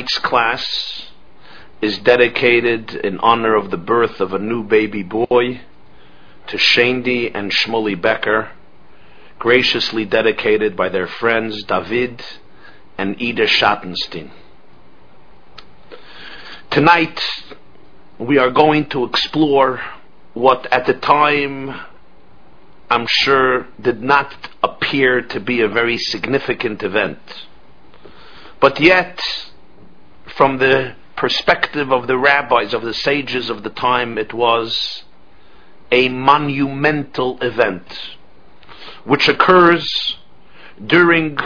Tonight's class is dedicated in honor of the birth of a new baby boy to Shandy and Shmuley Becker, graciously dedicated by their friends David and Ida Schattenstein. Tonight, we are going to explore what at the time I'm sure did not appear to be a very significant event. But yet, from the perspective of the rabbis, of the sages of the time, it was a monumental event which occurs during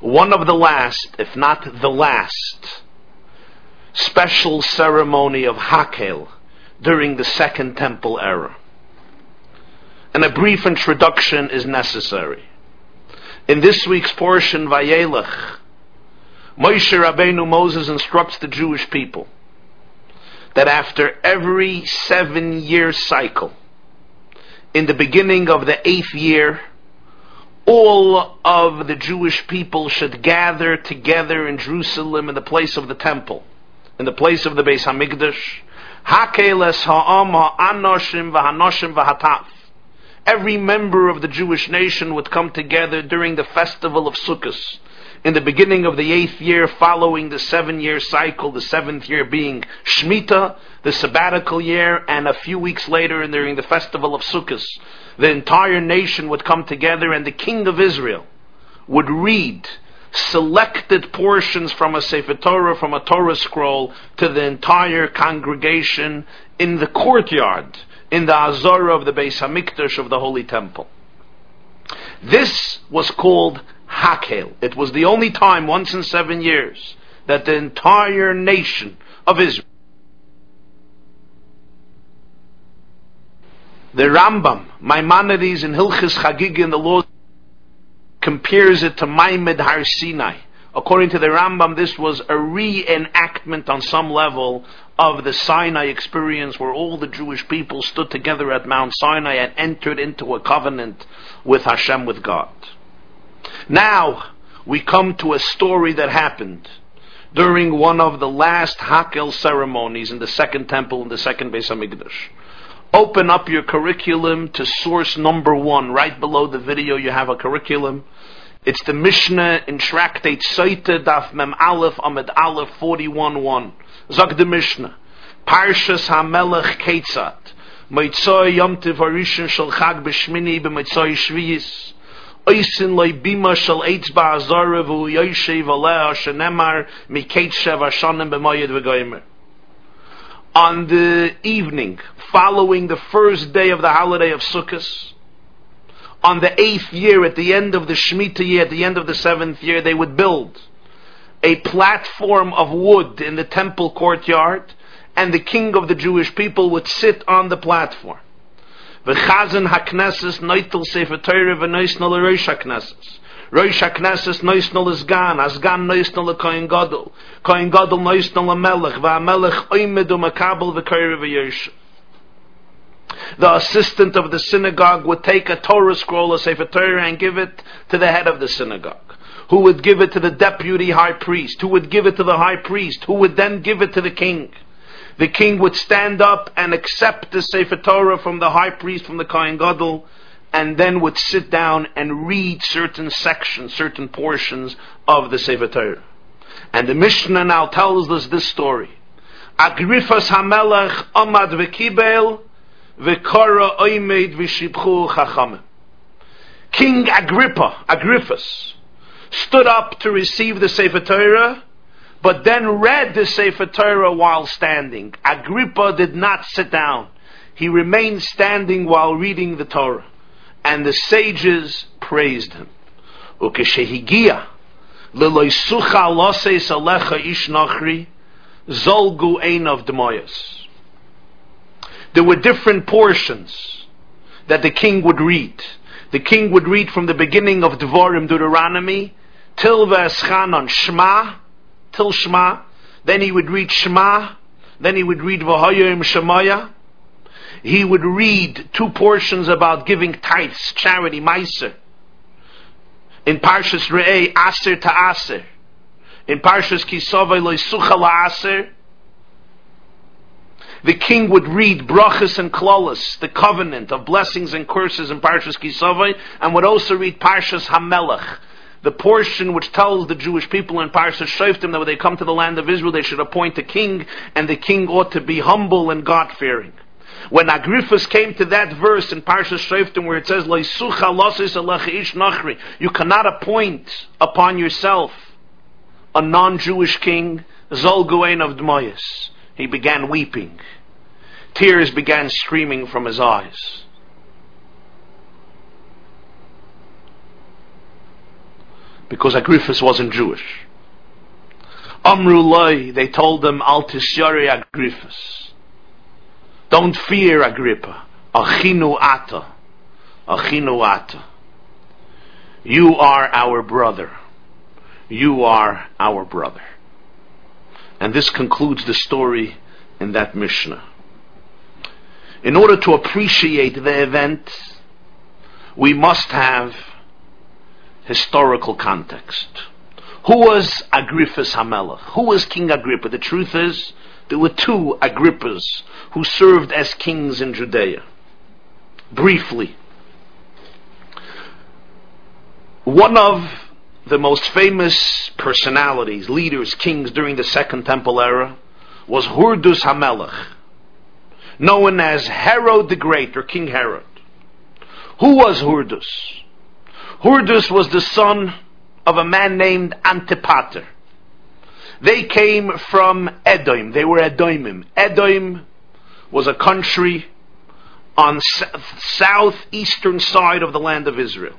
one of the last, if not the last, special ceremony of Hakel during the Second Temple era. And a brief introduction is necessary. In this week's portion, Vayelech, Moshe Rabbeinu Moses instructs the Jewish people that after every seven year cycle, in the beginning of the eighth year, all of the Jewish people should gather together in Jerusalem in the place of the temple, in the place of the Beis Hamikdash. Hakeles ha'am ha'anoshim v'hanoshim v'hataf. Every member of the Jewish nation would come together during the festival of Sukkot, in the beginning of the eighth year following the seven year cycle, the seventh year being Shemitah, the sabbatical year, and a few weeks later during the festival of Sukkot, the entire nation would come together and the king of Israel would read selected portions from a Sefer Torah, from a Torah scroll, to the entire congregation in the courtyard, in the Azara of the Beis Hamikdash of the Holy Temple. This was called Hakel. It was the only time, once in seven years, that the entire nation of Israel, the Rambam, Maimonides in Hilchis Chagigi in the law, compares it to Maimed Har Sinai. According to the Rambam, this was a reenactment on some level of the Sinai experience where all the Jewish people stood together at Mount Sinai and entered into a covenant with Hashem, with God. Now, we come to a story that happened during one of the last Hakel ceremonies in the second temple in the second Beis Hamikdash. Open up your curriculum to source number one. Right below the video, you have a curriculum. It's the Mishnah in Tractate Seite Daf Mem Aleph Amid Aleph 41.1. Zog the Mishnah. Parshas HaMelech Ketzat. Moitzoi Yom Tiv Harishon Shal Chag B'Shmini B'Moitzoi Shviyis. Oisin loy bima shal eitz b'moyed. On the evening following the first day of the holiday of Sukkot, on the eighth year, at the end of the Shemitah year, at the end of the seventh year, they would build a platform of wood in the temple courtyard, and the king of the Jewish people would sit on the platform. V'chazen hakneses noitel sefer Torah v'noisnol roish hakneses. Roish hakneses noisnol is gan, as gan noisnol a gadol. Kohen gadol noisnol a melech, v'amelech oimed u makabel v'koyer v'yoshev. The assistant of the synagogue would take a Torah scroll, a Sefer Torah, and give it to the head of the synagogue. Who would give it to the deputy high priest? Who would give it to the high priest? Who would then give it to the king? The king would stand up and accept the Sefer Torah from the high priest, from the Kohen Gadol, and then would sit down and read certain sections, certain portions of the Sefer Torah. And the Mishnah now tells us this story. Agrifas Hamelech Amad V'Kibel V'Kara Oimed V'Shibchu Chachamim. King Agrippa, Agrippus, stood up to receive the Sefer Torah but then read the Sefer Torah while standing. Agrippa did not sit down. He remained standing while reading the Torah. And the sages praised him. Zolgu. There were different portions that the king would read. The king would read from the beginning of Devarim, Deuteronomy, till Veschanon Shema, till Shema. Then he would read Shema. Then he would read V'hoyim Shemaya. He would read two portions about giving tithes, charity, Meiser. In Parshas Re'eh, Aser to Aser. in Parshas Kisavai Loisucha La'aser, the king would read brachas and klolas, the covenant of blessings and curses in Parshas Kisavai, and would also read Parshas Hamelach, the portion which tells the Jewish people in Parshas Shoftim that when they come to the land of Israel, they should appoint a king, and the king ought to be humble and God-fearing. When Agrippus came to that verse in Parshas Shoftim where it says, You cannot appoint upon yourself a non-Jewish king, Zolguain of Dmoyas. He began weeping. Tears began streaming from his eyes. Because Agrippus wasn't Jewish. Amrulai, they told him, Altisyari Agrippus. Don't fear Agrippa. Achinu ata. Achinu ata. You are our brother. You are our brother. And this concludes the story in that Mishnah. In order to appreciate the event, we must have historical context. Who was Agrippus Hamelech? Who was King Agrippa? The truth is, there were two Agrippas who served as kings in Judea. Briefly, one of the most famous personalities, leaders, kings during the Second Temple era was Hurdus Hamelech, known as Herod the Great or King Herod. Who was Hurdus? Hurdus was the son of a man named Antipater. They came from Edom. They were Edomim. Edom was a country on the southeastern side of the land of Israel.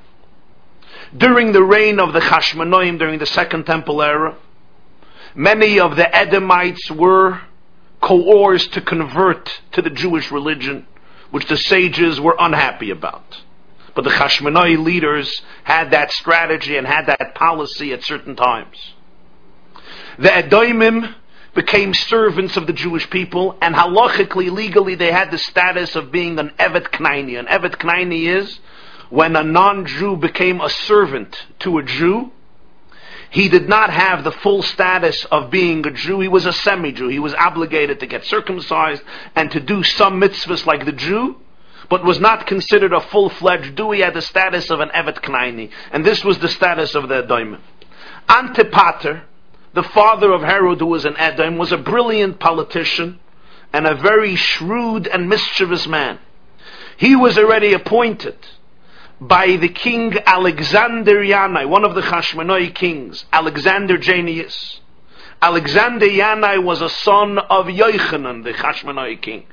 During the reign of the Chashmonaim, during the Second Temple era, many of the Edomites were coerced to convert to the Jewish religion, which the sages were unhappy about. But the Chashmonai leaders had that strategy and had that policy at certain times. The Edomim became servants of the Jewish people, and halachically, legally, they had the status of being an Evet Knaini. An Evet Knaini is when a non-Jew became a servant to a Jew, he did not have the full status of being a Jew. He was a semi-Jew. He was obligated to get circumcised and to do some mitzvahs like the Jew, but was not considered a full-fledged Jew. He had the status of an Evet Knaini. And this was the status of the Edomim. Antipater, the father of Herod, who was an Edom, was a brilliant politician and a very shrewd and mischievous man. He was already appointed by the king Alexander Yanai, one of the Chashmonai kings, Alexander Janneus. Alexander Yanai was a son of Yochanan, the Chashmonai king.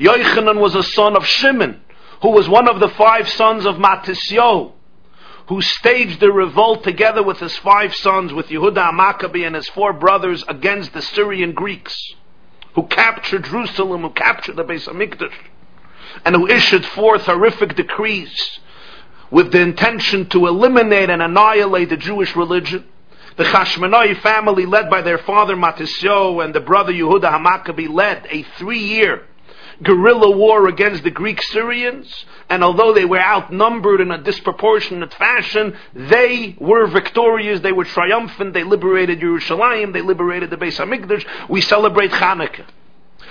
Yochanan was a son of Shimon, who was one of the five sons of Matisyo, who staged the revolt together with his five sons, with Yehuda Maccabi and his four brothers against the Syrian Greeks, who captured Jerusalem, who captured the Beis Hamikdash, and who issued forth horrific decrees with the intention to eliminate and annihilate the Jewish religion. The Chashmonai family, led by their father Matisyo and the brother Yehuda Hamakabi, led a three-year guerrilla war against the Greek Syrians, and although they were outnumbered in a disproportionate fashion, they were victorious, they were triumphant, they liberated Jerusalem, they liberated the Beis Hamikdash. We celebrate Hanukkah.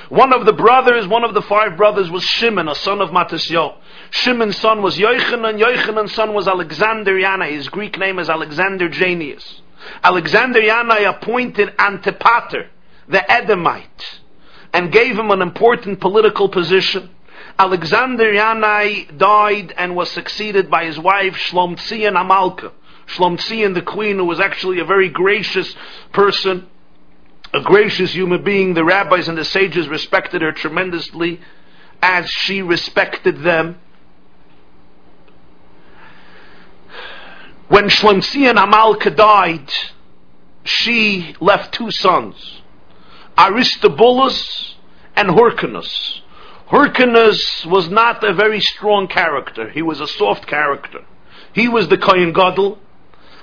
One of the brothers, one of the five brothers was Shimon, a son of Matisyo. Shimon's son was Yochanan, Yochanan's son was Alexander Yanai. His Greek name is Alexander Janneus. Alexander Yanai appointed Antipater, the Edomite, and gave him an important political position. Alexander Yanai died and was succeeded by his wife Shlomtzion Amalka. Shlomtzion, the queen, who was actually a very gracious person, a gracious human being. The rabbis and the sages respected her tremendously as she respected them. When Shlomtzion Amalka died, she left two sons, Aristobulus and Hyrcanus. Hyrcanus was not a very strong character. He was a soft character. He was the Kohen Gadol,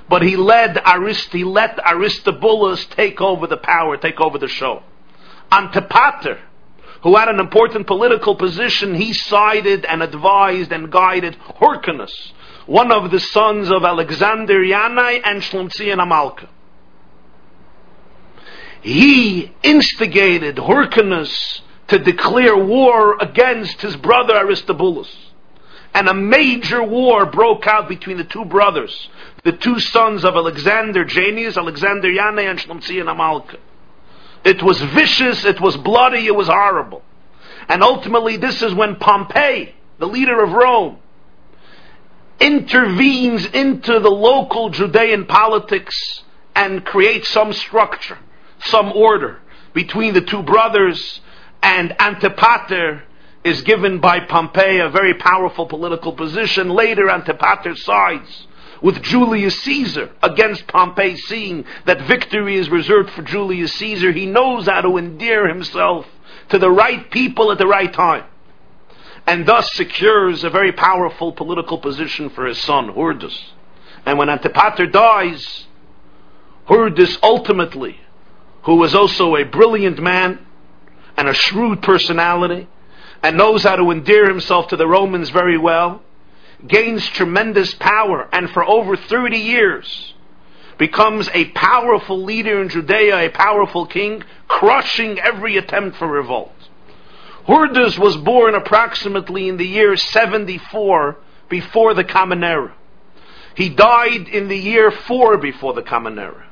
but he led Arist, he let Aristobulus take over the power, take over the show. Antipater, who had an important political position, he sided and advised and guided Hyrcanus, one of the sons of Alexander Yanai and Shlomtzion Amalka. He instigated Hyrcanus to declare war against his brother Aristobulus. And a major war broke out between the two brothers, the two sons of Alexander Janneus, Alexander Yanai, and Shlomtzion Amalka. It was vicious, it was bloody, it was horrible. And ultimately, this is when Pompey, the leader of Rome, intervenes into the local Judean politics and creates some structure, some order between the two brothers, and Antipater is given by Pompey a very powerful political position. Later, Antipater sides with Julius Caesar against Pompey, seeing that victory is reserved for Julius Caesar. He knows how to endear himself to the right people at the right time. And thus secures a very powerful political position for his son, Hordus. And when Antipater dies, Hordus ultimately, who was also a brilliant man and a shrewd personality, and knows how to endear himself to the Romans very well, gains tremendous power, and for over 30 years becomes a powerful leader in Judea, a powerful king, crushing every attempt for revolt. Hordus was born approximately in the year 74 before the Common Era. He died in the year 4 before the Common Era.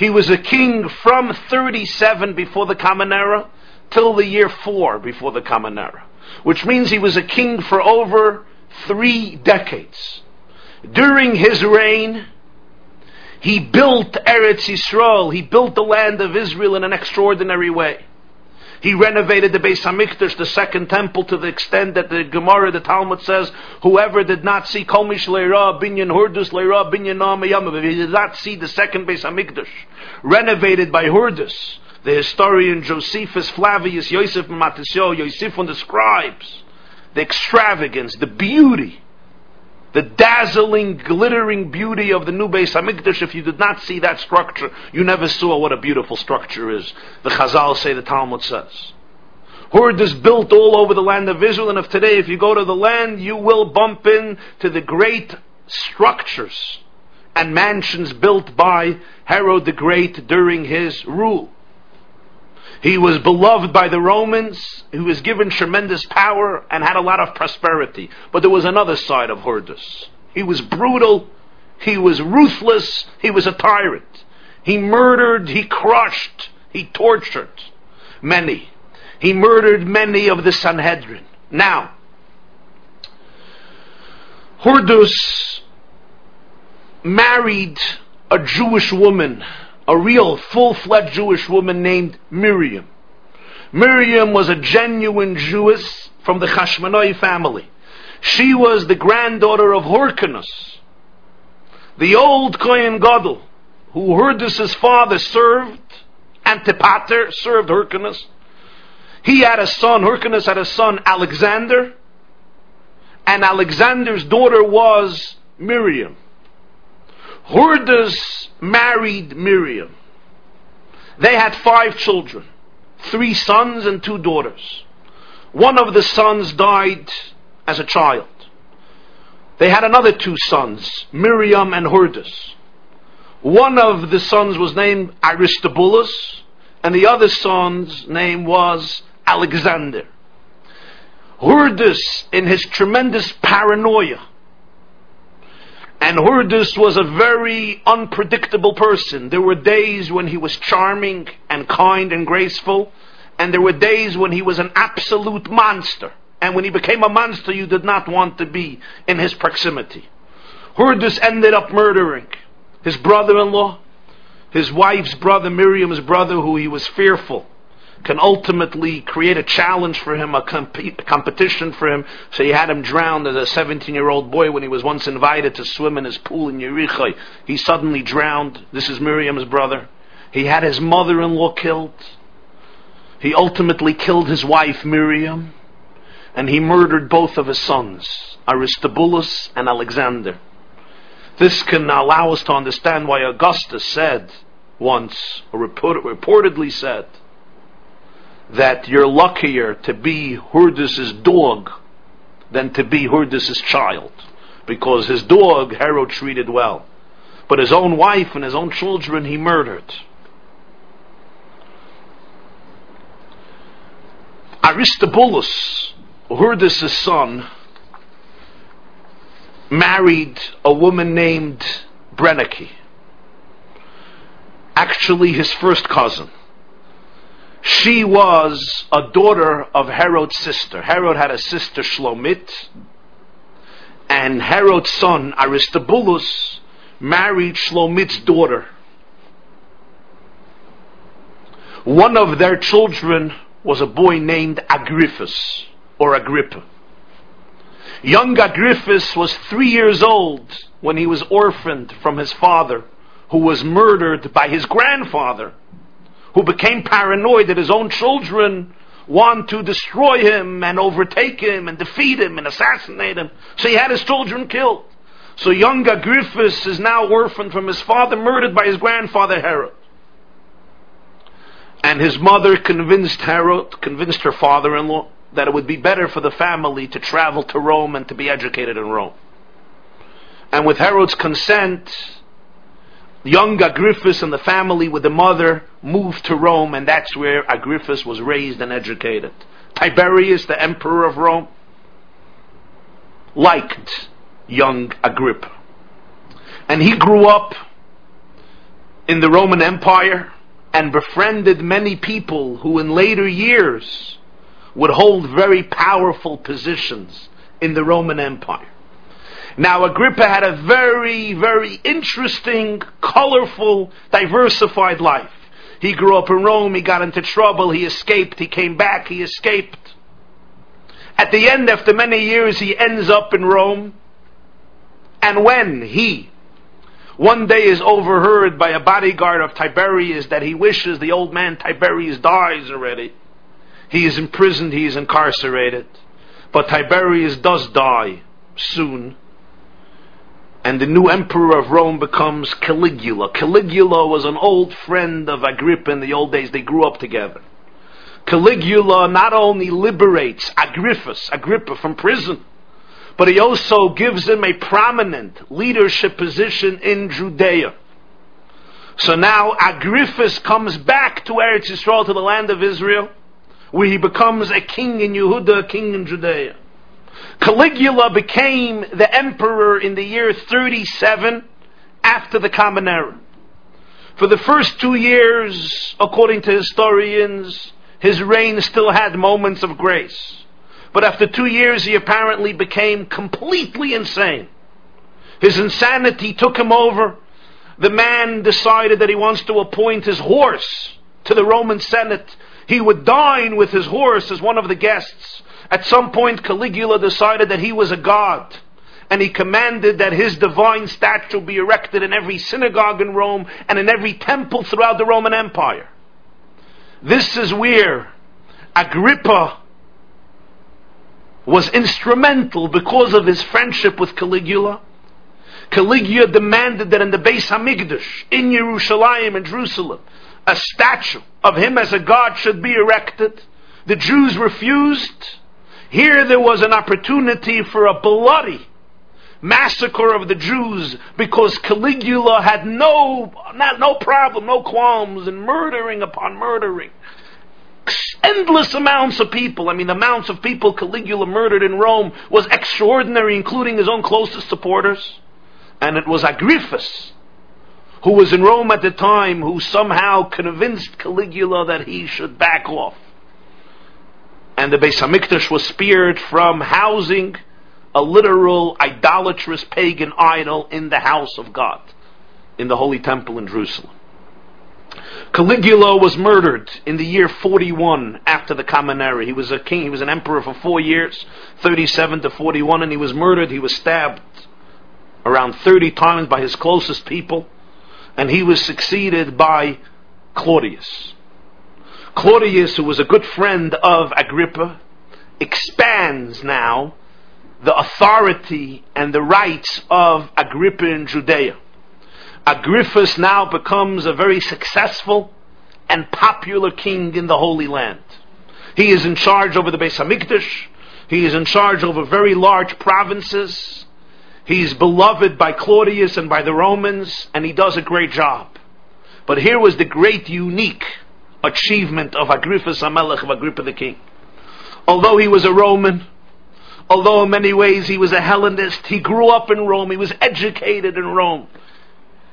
He was a king from 37 before the Common Era till the year 4 before the Common Era, which means he was a king for over three decades. During his reign, he built Eretz Yisrael, he built the land of Israel in an extraordinary way. He renovated the Beis Hamikdash, the second temple, to the extent that the Gemara, the Talmud says, whoever did not see Komish Leira, Binyan Hurdus Leira, Binyan Namayam, he did not see the second Beis Hamikdash, renovated by Hurdus. The historian Josephus Flavius Yosef Matisyo, Yosefon describes the extravagance, the beauty, the dazzling, glittering beauty of the new Beis Hamikdash. If you did not see that structure, you never saw what a beautiful structure is. The Chazal say, the Talmud says. Hurdus built all over the land of Israel, and if today, if you go to the land, you will bump into the great structures and mansions built by Herod the Great during his rule. He was beloved by the Romans. He was given tremendous power and had a lot of prosperity. But there was another side of Hordus. He was brutal. He was ruthless. He was a tyrant. He murdered. He crushed. He tortured many. He murdered many of the Sanhedrin. Now, Hordus married a Jewish woman a real full-fledged Jewish woman named Miriam. Miriam was a genuine Jewess from the Chashmonai family. She was the granddaughter of Hyrcanus, the old Kohen Gadol, who Hurdus' father served, Antipater served Hyrcanus. He had a son, Hyrcanus had a son, Alexander, and Alexander's daughter was Miriam. Hurdus married Miriam. They had five children, three sons and two daughters. One of the sons died as a child. They had another two sons, Miriam and Hurdus. One of the sons was named Aristobulus, and the other son's name was Alexander. Hurdus, in his tremendous paranoia, and Hurdus was a very unpredictable person. There were days when he was charming and kind and graceful, and there were days when he was an absolute monster. And when he became a monster, you did not want to be in his proximity. Hurdus ended up murdering his brother-in-law, his wife's brother, Miriam's brother, who he was fearful can ultimately create a challenge for him, a, comp- competition for him. So he had him drowned as a 17 year old boy when he was once invited to swim in his pool in Yericho. He suddenly drowned. This is Miriam's brother. He had his mother in law killed. He ultimately killed his wife Miriam. And he murdered both of his sons, Aristobulus and Alexander. This can allow us to understand why Augustus said once, or report- reportedly said, that you're luckier to be Hurdus's dog than to be Hurdus's child, because his dog Herod treated well, but his own wife and his own children he murdered. Aristobulus, Hurdus's son, married a woman named Brenneke, actually his first cousin. She was a daughter of Herod's sister. Herod had a sister, Shlomit, and Herod's son, Aristobulus, married Shlomit's daughter. One of their children was a boy named Agrippus, or Agrippa. Young Agrippus was three years old when he was orphaned from his father, who was murdered by his grandfather, who became paranoid that his own children want to destroy him and overtake him and defeat him and assassinate him. So he had his children killed. So young Agrippus is now orphaned from his father, murdered by his grandfather Herod. And his mother convinced Herod, convinced her father-in-law, that it would be better for the family to travel to Rome and to be educated in Rome. And with Herod's consent, young Agrippus and the family with the mother moved to Rome, and that's where Agrippus was raised and educated. Tiberius, the emperor of Rome, liked young Agrippa. And he grew up in the Roman Empire and befriended many people who in later years would hold very powerful positions in the Roman Empire. Now, Agrippa had a very, very interesting, colorful, diversified life. He grew up in Rome, he got into trouble, he escaped, he came back, he escaped. At the end, after many years, he ends up in Rome. And when he, one day is overheard by a bodyguard of Tiberius that he wishes the old man Tiberius dies already. He is imprisoned, he is incarcerated. But Tiberius does die soon. And the new emperor of Rome becomes Caligula. Caligula was an old friend of Agrippa in the old days. They grew up together. Caligula not only liberates Agrippus, Agrippa from prison, but he also gives him a prominent leadership position in Judea. So now Agrippus comes back to Eretz Yisrael, to the land of Israel, where he becomes a king in Yehuda, a king in Judea. Caligula became the emperor in the year 37 after the Common Era. For the first two years, according to historians, his reign still had moments of grace. But after two years, he apparently became completely insane. His insanity took him over. The man decided that he wants to appoint his horse to the Roman Senate. He would dine with his horse as one of the guests. At some point, Caligula decided that he was a god. And he commanded that his divine statue be erected in every synagogue in Rome and in every temple throughout the Roman Empire. This is where Agrippa was instrumental because of his friendship with Caligula. Caligula demanded that in the Beis Hamikdash in Jerusalem in Jerusalem, a statue of him as a god should be erected. The Jews refused. Here there was an opportunity for a bloody massacre of the Jews because Caligula had no, not, no problem, no qualms in murdering upon murdering endless amounts of people. I mean, the amounts of people Caligula murdered in Rome was extraordinary, including his own closest supporters. And it was Agrippus, who was in Rome at the time, who somehow convinced Caligula that he should back off. And the Beis Hamikdash was spared from housing a literal idolatrous pagan idol in the house of God, in the Holy Temple in Jerusalem. Caligula was murdered in the year 41 after the Common Era. He was a king, he was an emperor for four years, 37 to 41, and he was murdered. He was stabbed around 30 times by his closest people, and he was succeeded by Claudius. Claudius, who was a good friend of Agrippa, expands now the authority and the rights of Agrippa in Judea. Agrippus now becomes a very successful and popular king in the Holy Land. He is in charge over the Beis Hamikdash. He is in charge over very large provinces. He is beloved by Claudius and by the Romans, and he does a great job. But here was the great unique achievement of Agrippus Amelech, of Agrippa the king. Although he was a Roman, although in many ways he was a Hellenist, he grew up in Rome, he was educated in Rome.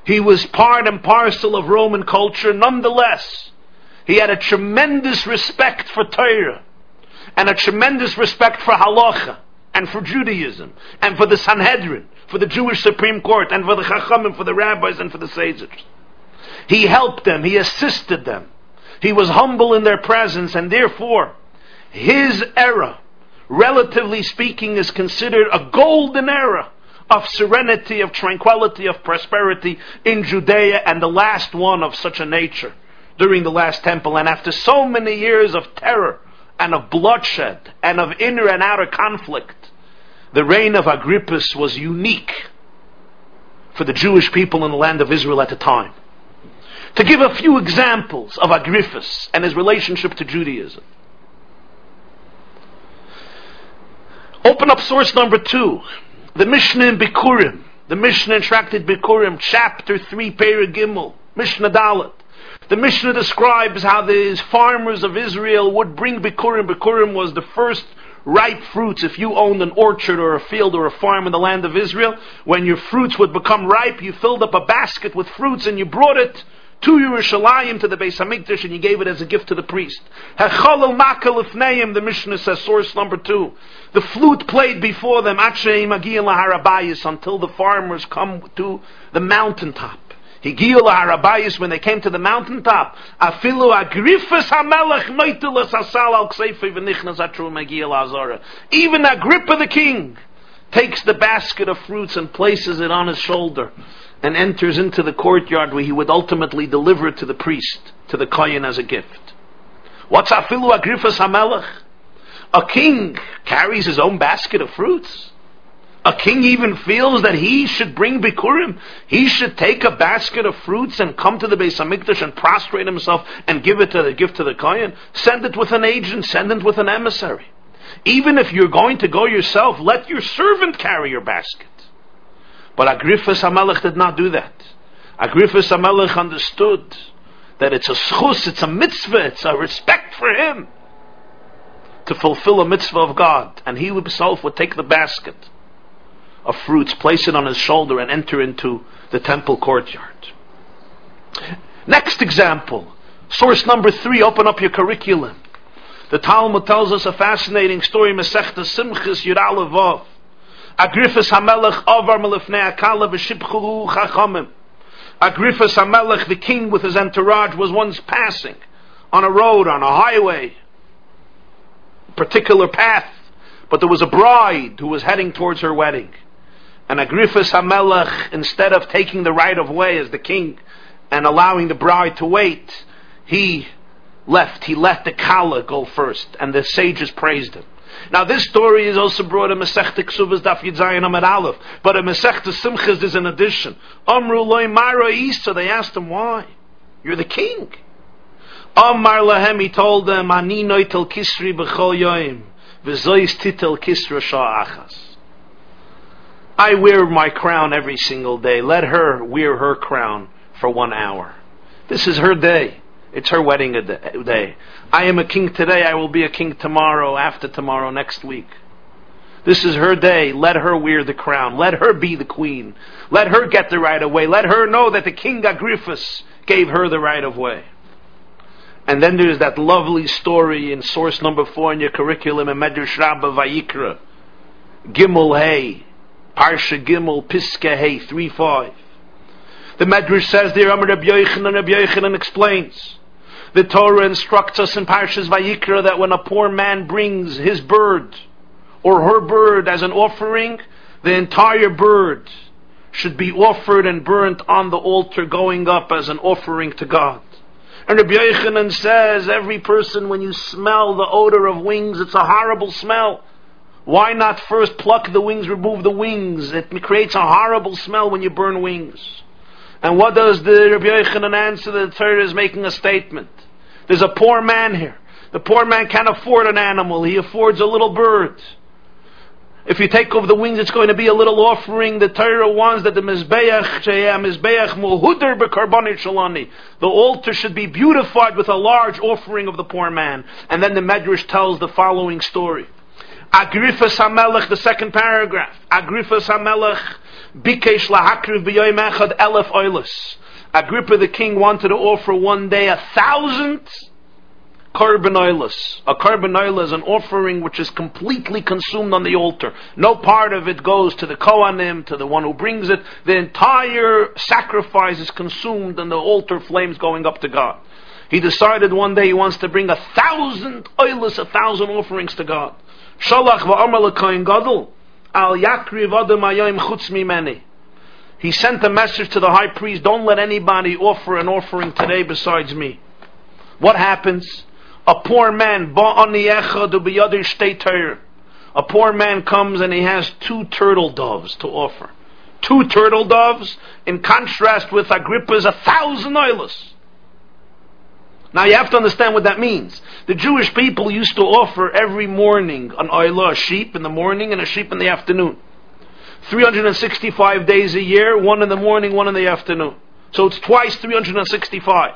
He was part and parcel of Roman culture. Nonetheless, he had a tremendous respect for Torah and a tremendous respect for halacha and for Judaism and for the Sanhedrin, for the Jewish Supreme Court and for the Chachamim, for the rabbis and for the sages. He helped them, he assisted them. He was humble in their presence and therefore his era, relatively speaking, is considered a golden era of serenity, of tranquility, of prosperity in Judea and the last one of such a nature during the last temple. And after so many years of terror and of bloodshed and of inner and outer conflict, the reign of Agrippus was unique for the Jewish people in the land of Israel at the time. To give a few examples of Agrippus and his relationship to Judaism. Open up source number two, the Mishnah in Bikurim, the Mishnah in Tractate Bikurim, chapter 3, Perigimel, Gimel, Mishnah Dalet. The Mishnah describes how the farmers of Israel would bring Bikurim. Bikurim was the first ripe fruits. If you owned an orchard or a field or a farm in the land of Israel, when your fruits would become ripe, you filled up a basket with fruits and you brought it to Yerushalayim to the Beis Hamikdash and he gave it as a gift to the priest. The Mishnah says, source number two. The flute played before them until the farmers come to the mountaintop. Higiyu Harabayis when they came to the mountaintop. Afilu Agrifas Hamelech Noitilas Asal Al Kseife V'nichnas Atru. Even Agrippa the king takes the basket of fruits and places it on his shoulder and enters into the courtyard where he would ultimately deliver it to the priest, to the Kohen as a gift. What's Afilu Agrifas Hamelech? A king carries his own basket of fruits. A king even feels that he should bring Bikurim. He should take a basket of fruits and come to the Beis Hamikdash and prostrate himself and give it to the gift to the Kohen. Send it with an agent, send it with an emissary. Even if you're going to go yourself, let your servant carry your basket. But Agrippus Hamelech did not do that. Agrippus Hamelech understood that it's a schus, it's a mitzvah, it's a respect for him to fulfill a mitzvah of God. And he himself would take the basket of fruits, place it on his shoulder, and enter into the temple courtyard. Next example, source number three, open up your curriculum. The Talmud tells us a fascinating story, Masechta Simchis Yudalevov. Agrippus Hamelech Avar Melifnei Akala B'Shibchu Chachamim. Agrippus Hamelech, the king with his entourage, was once passing on a road, on a highway, particular path, but there was a bride who was heading towards her wedding. And Agrippus Hamelech, instead of taking the right of way as the king and allowing the bride to wait, he left. He let the Kala go first, and the sages praised him. Now this story is also brought in Masechta Ksubas Daf Yitzayin Amid Aleph, but in Masechta Simchas is an addition. Amru loy Mara Isa, they asked him why. You're the king. Amar lahem, he told them, Ani noitel kisri b'chol yoim, v'zois titel kisra sha'achas. I wear my crown every single day. Let her wear her crown for one hour. This is her day. It's her wedding day. I am a king today. I will be a king tomorrow, after tomorrow, next week. This is her day. Let her wear the crown. Let her be the queen. Let her get the right of way. Let her know that the king Agrippus gave her the right of way. And then there's that lovely story in source number four in your curriculum in Medrash Rabbah Vayikra. Gimel Hay. Parsha Gimel Piska Hey 3 5. The Medrash says there, Amar Rabbi Yochanan, Rabbi Yochanan explains. The Torah instructs us in Parshas Vayikra that when a poor man brings his bird or her bird as an offering, the entire bird should be offered and burnt on the altar going up as an offering to God. And Rabbi Yochanan says, every person, when you smell the odor of wings, it's a horrible smell. Why not first pluck the wings, remove the wings? It creates a horrible smell when you burn wings. And what does the Rabbi Yochanan answer? The Torah is making a statement. There's a poor man here. The poor man can't afford an animal. He affords a little bird. If you take off the wings, it's going to be a little offering. The Torah wants that the Mizbeach, Mizbeach Muhuder Bekarbonit Shalani. The altar should be beautified with a large offering of the poor man. And then the Medrash tells the following story. Agriphas HaMelech, the second paragraph. Agriphas HaMelech, Bikesh Lahakriv B'yoyim Echad Elef Oilis. Agrippa the king wanted to offer one day a thousand korban A korban is an offering which is completely consumed on the altar. No part of it goes to the Kohanim, to the one who brings it. The entire sacrifice is consumed and the altar flames going up to God. He decided one day he wants to bring a thousand oilers, a thousand offerings to God. Shalach gadol al yakriv adam ayim chutz mimeni. He sent a message to the high priest, don't let anybody offer an offering today besides me. What happens? A poor man, a poor man comes and he has two turtle doves to offer. Two turtle doves in contrast with Agrippa's a thousand oilers. Now you have to understand what that means. The Jewish people used to offer every morning an oilah, a sheep in the morning and a sheep in the afternoon. 365 days a year, one in the morning, one in the afternoon. So it's twice 365.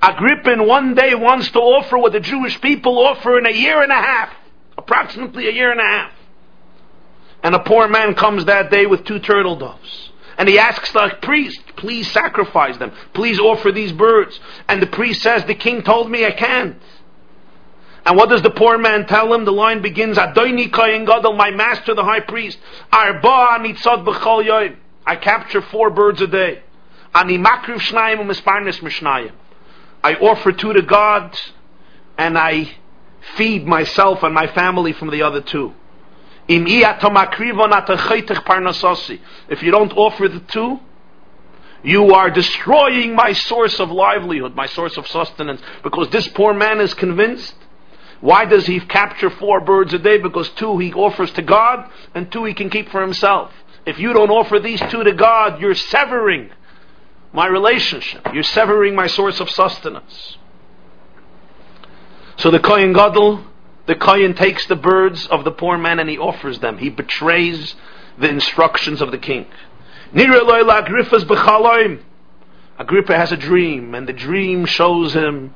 Agrippa in one day wants to offer what the Jewish people offer in a year and a half. Approximately a year and a half. And a poor man comes that day with two turtle doves. And he asks the priest, please sacrifice them. Please offer these birds. And the priest says, the king told me I can't. And what does the poor man tell him? The line begins, Adoini Kohen Gadol, my master, the high priest. Arba anitzad b'chol yoyim. I capture four birds a day. Ani makriv shnayim u'misparnes mishnayim. I offer two to God, and I feed myself and my family from the other two. If you don't offer the two, you are destroying my source of livelihood, my source of sustenance, because this poor man is convinced. Why does he capture four birds a day? Because two he offers to God, and two he can keep for himself. If you don't offer these two to God, you're severing my relationship. You're severing my source of sustenance. So the Kohen Gadol, the Kohen takes the birds of the poor man and he offers them. He betrays the instructions of the king. Agrippa has a dream, and the dream shows him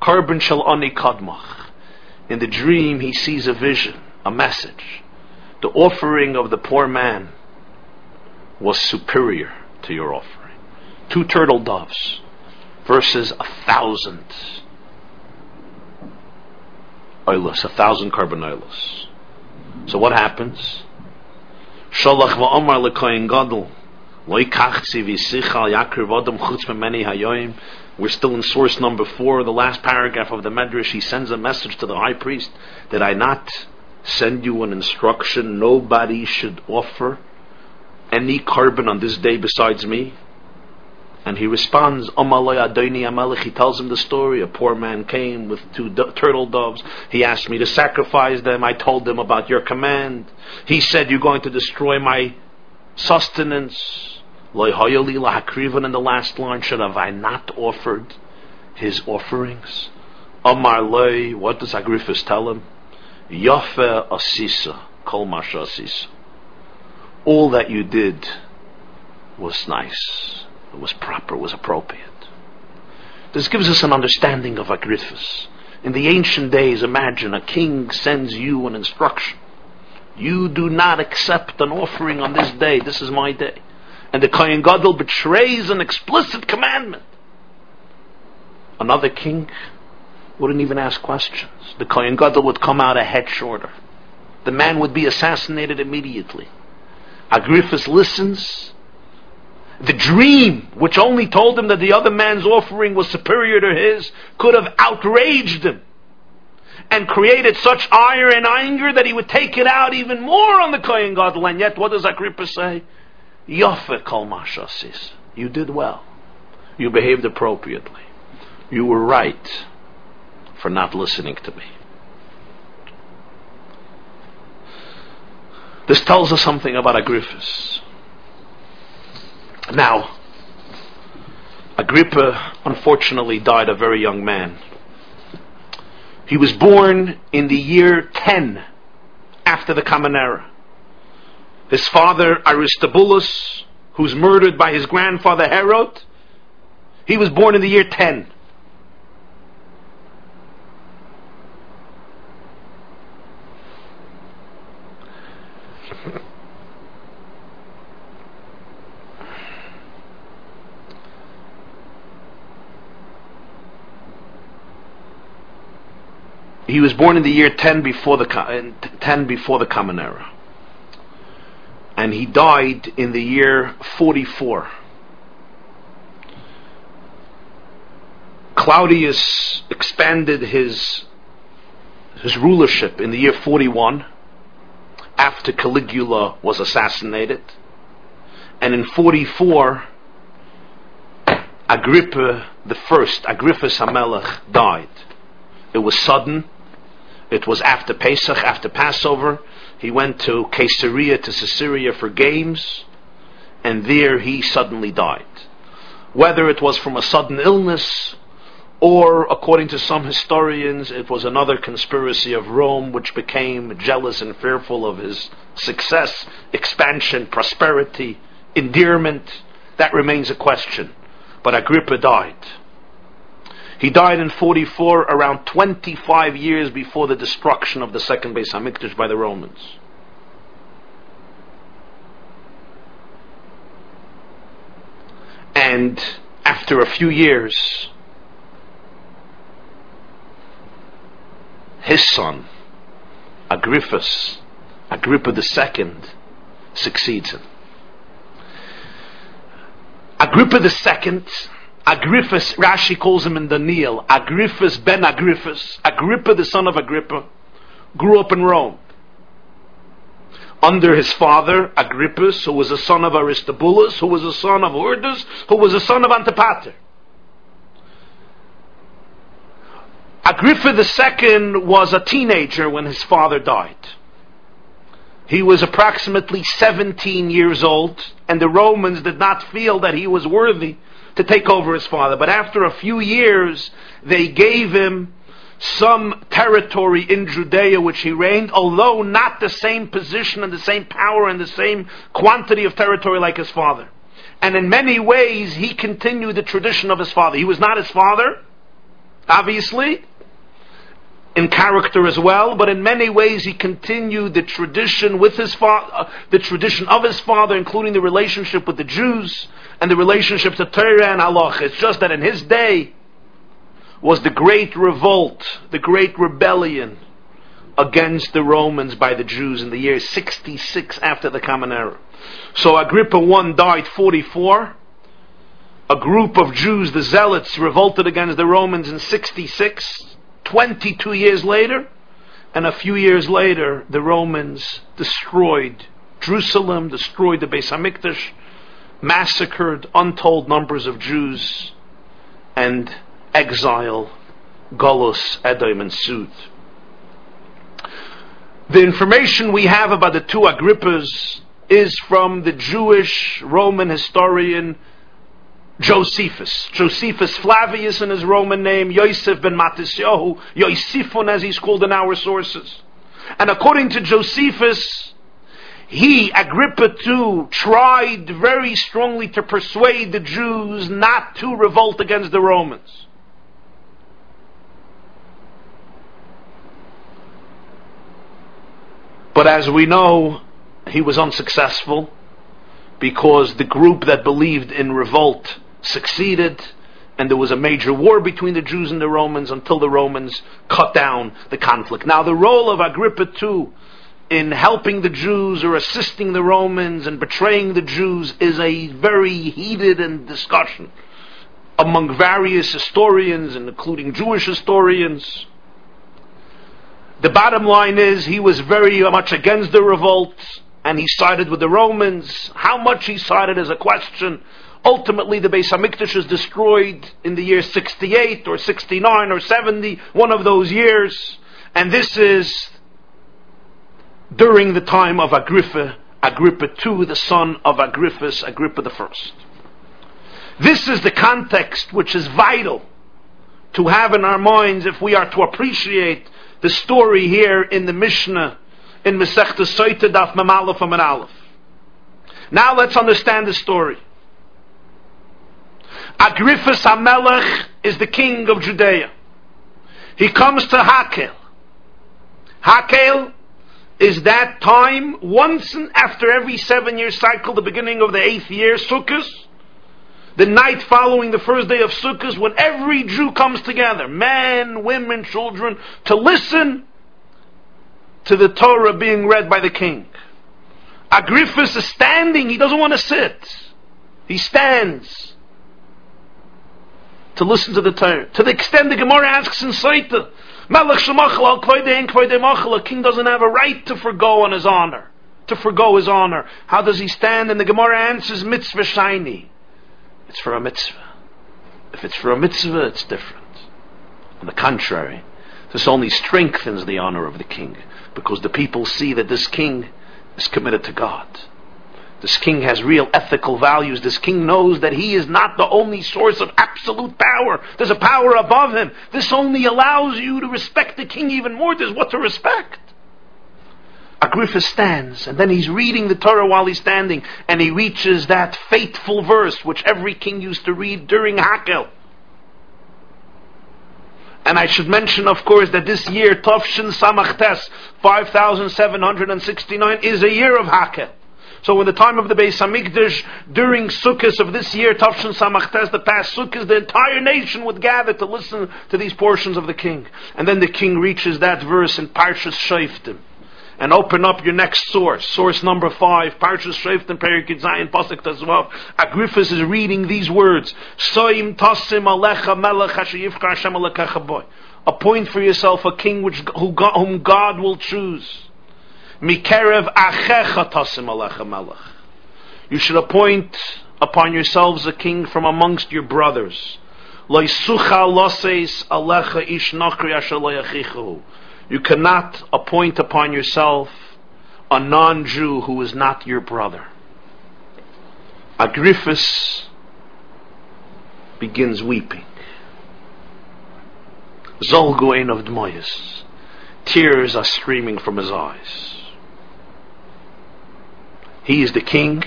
Karban Shal Ani Kadmach. In the dream, he sees a vision, a message. The offering of the poor man was superior to your offering two turtle doves versus a thousand oilus, a thousand korban oilus. So what happens? Shalach va'omar lekoyin gadol we're still in source number four, the last paragraph of the Medrash. He sends a message to the high priest. Did I not send you an instruction? Nobody should offer any korban on this day besides me. And he responds. He tells him the story. A poor man came with two do- turtle doves. He asked me to sacrifice them. I told him about your command. He said, You're going to destroy my sustenance. In the last line, should have I not offered his offerings? Amar Loi, what does Agrippus tell him? Yafe Asisa, Kol Masha Asisa. All that you did was nice. It was proper, it was appropriate. This gives us an understanding of Agrippus. In the ancient days, imagine a king sends you an instruction. You do not accept an offering on this day. This is my day. And the Kohen Gadol betrays an explicit commandment. Another king wouldn't even ask questions. The Kohen Gadol would come out a head shorter. The man would be assassinated immediately. Agrippus listens the dream, which only told him that the other man's offering was superior to his, could have outraged him and created such ire and anger that he would take it out even more on the Kohen Gadol. And yet, what does Agrippa say? Yafe kol mashasis. You did well. You behaved appropriately. You were right for not listening to me. This tells us something about Agrippus. Now, Agrippa unfortunately died a very young man. He was born in the year 10 after the Common Era. His father Aristobulus, who's murdered by his grandfather Herod, he was born in the year 10. He was born in the year 10 before the, 10 before the Common Era. And he died in the year 44. Claudius expanded his, his rulership in the year 41 after Caligula was assassinated. And in 44, Agrippa the first, Agrippus died. It was sudden. It was after Pesach, after Passover. He went to Caesarea, to Caesarea for games, and there he suddenly died. Whether it was from a sudden illness, or according to some historians, it was another conspiracy of Rome which became jealous and fearful of his success, expansion, prosperity, endearment. That remains a question. But Agrippa died. He died in 44, around 25 years before the destruction of the second Beis Hamikdash by the Romans. And after a few years, his son, Agrippus, Agrippa II, succeeds him. Agrippa II Agrippus, Rashi calls him in Daniel, Agrippus ben Agrippus, Agrippa the son of Agrippa, grew up in Rome. Under his father, Agrippus, who was a son of Aristobulus, who was a son of Hurdus, who was a son of Antipater. Agrippa II was a teenager when his father died. He was approximately 17 years old, and the Romans did not feel that he was worthy to take over his father. But after a few years, they gave him some territory in Judea which he reigned, although not the same position and the same power and the same quantity of territory like his father. And in many ways, he continued the tradition of his father. He was not his father, obviously, in character as well, but in many ways he continued the tradition with his father, uh, the tradition of his father, including the relationship with the Jews and the relationship to Torah and Halach. It's just that in his day was the great revolt, the great rebellion against the Romans by the Jews in the year 66 after the Common Era. So Agrippa I died 44. A group of Jews, the Zealots, revolted against the Romans in 66 22 years later, and a few years later, the Romans destroyed Jerusalem, destroyed the Beis Hamikdash, massacred untold numbers of Jews, and exile, Golos, Edom, and Sud. The information we have about the two Agrippas is from the Jewish Roman historian Josephus. Josephus Flavius in his Roman name, Yosef ben Matisyahu, Yosifun as he's called in our sources. And according to Josephus, he, Agrippa too, tried very strongly to persuade the Jews not to revolt against the Romans. But as we know, he was unsuccessful because the group that believed in revolt succeeded, and there was a major war between the Jews and the Romans until the Romans cut down the conflict. Now, the role of Agrippa II in helping the Jews or assisting the Romans and betraying the Jews is a very heated and discussion among various historians, including Jewish historians. The bottom line is he was very much against the revolt and he sided with the Romans. How much he sided is a question. Ultimately, the Beis Hamikdash is destroyed in the year 68 or 69 or 70, one of those years. And this is during the time of Agrippa, Agrippa II, the son of Agrippus, Agrippa I. This is the context which is vital to have in our minds if we are to appreciate the story here in the Mishnah in Masechta Soita Daf Mamalef Aleph. Now let's understand the story. Agrippus HaMelech is the king of Judea. He comes to Hakel. Hakel is that time once and after every seven year cycle, the beginning of the eighth year, Sukkot, the night following the first day of Sukkot, when every Jew comes together, men, women, children, to listen to the Torah being read by the king. Agrippus is standing, he doesn't want to sit. He stands to listen to the Torah. To the extent the Gemara asks in Saita, Melech al Machal, a king doesn't have a right to forego on his honor. To forego his honor. How does he stand? And the Gemara answers, mitzvah shiny. It's for a mitzvah. If it's for a mitzvah, it's different. On the contrary, this only strengthens the honor of the king, because the people see that this king is committed to God. This king has real ethical values. This king knows that he is not the only source of absolute power. There's a power above him. This only allows you to respect the king even more. There's what to respect. Agrippa stands, and then he's reading the Torah while he's standing, and he reaches that fateful verse which every king used to read during Hakel. And I should mention, of course, that this year, Tovshin Samachtes, 5769, is a year of Hakel. So in the time of the Beis Hamikdash, during Sukkot of this year, Tavshin Samachtes, the past Sukkot, the entire nation would gather to listen to these portions of the king. And then the king reaches that verse in Parshas Shoftim. And open up your next source, source number five, Parshas Shoftim, Perikid Zayin, Pasuk Tazvav. Agrippus is reading these words, Soim Tasim Alecha Melech Hashayivka Hashem Alekecha Appoint for yourself a king which, who, whom God will choose. Mikerev alecha. You should appoint upon yourselves a king from amongst your brothers. loses alecha You cannot appoint upon yourself a non-Jew who is not your brother. Agrippus begins weeping. Zolguin of Dmoyas. Tears are streaming from his eyes. He is the king.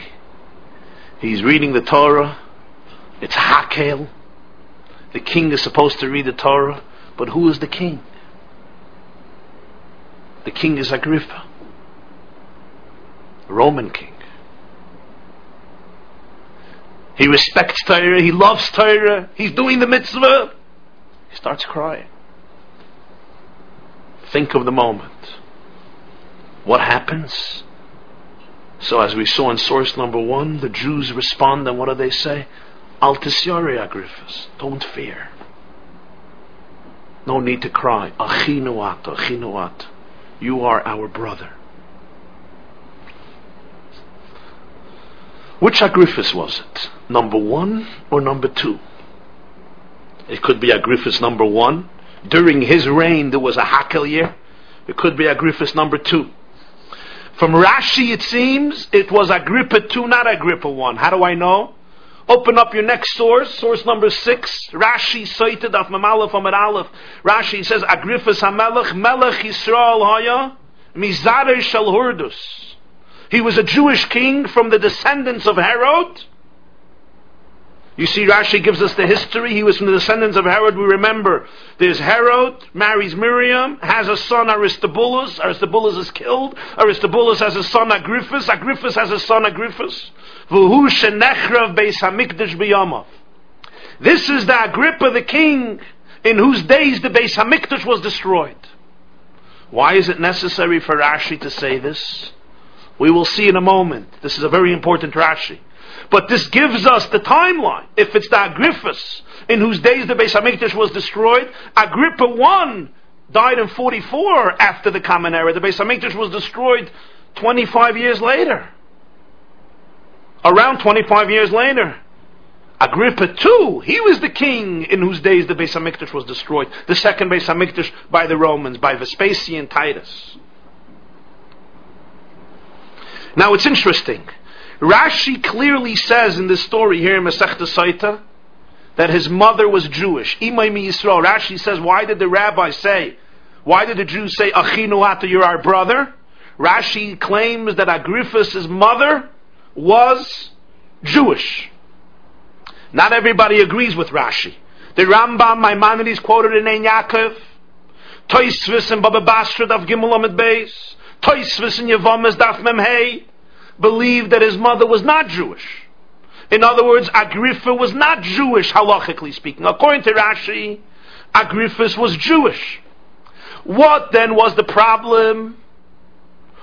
He's reading the Torah. It's Hakel. The king is supposed to read the Torah, but who is the king? The king is Agrippa, Roman king. He respects Torah, he loves Torah, he's doing the mitzvah. He starts crying. Think of the moment. What happens? So as we saw in source number one, the Jews respond and what do they say? Altisyari Agrippus, don't fear. No need to cry. Achinuat, achinuat. You are our brother. Which Agrippus was it? Number one or number two? It could be Agrippus number one. During his reign there was a Hakel year. It could be Agrippus number two. From Rashi, it seems it was Agrippa 2, not Agrippa 1. How do I know? Open up your next source, source number 6. Rashi cited of Mamalef Amar Aleph. Rashi says, Agrippa HaMelech, Melech Yisrael Haya, Mizare Shel Hurdus. He was a Jewish king from the descendants of Herod, you see, Rashi gives us the history. He was from the descendants of Herod. We remember there's Herod, marries Miriam, has a son Aristobulus. Aristobulus is killed. Aristobulus has a son Agrippus. Agrippus has a son Agrippus. This is the Agrippa, the king, in whose days the Beis Hamikdash was destroyed. Why is it necessary for Rashi to say this? We will see in a moment. This is a very important Rashi. But this gives us the timeline. If it's the Agrippus, in whose days the Beis Hamikdash was destroyed, Agrippa I died in 44 after the Common Era. The Beis Hamikdash was destroyed 25 years later. Around 25 years later. Agrippa II, he was the king in whose days the Beis Hamikdash was destroyed. The second Beis Hamikdash by the Romans, by Vespasian Titus. Now it's interesting. Rashi clearly says in this story here in Masechta Saita that his mother was Jewish. Imay Yisrael. Rashi says, why did the rabbi say, why did the Jews say, Achinu Hata, you're our brother? Rashi claims that Agrippus' mother was Jewish. Not everybody agrees with Rashi. The Rambam, Maimonides quoted in Ein Yaakov, Toisvis and Baba Basra Daf Gimel Amid Beis, Toisvis and Daf Memhei, believed that his mother was not Jewish. In other words, Agrippa was not Jewish, halachically speaking. According to Rashi, Agrippus was Jewish. What then was the problem?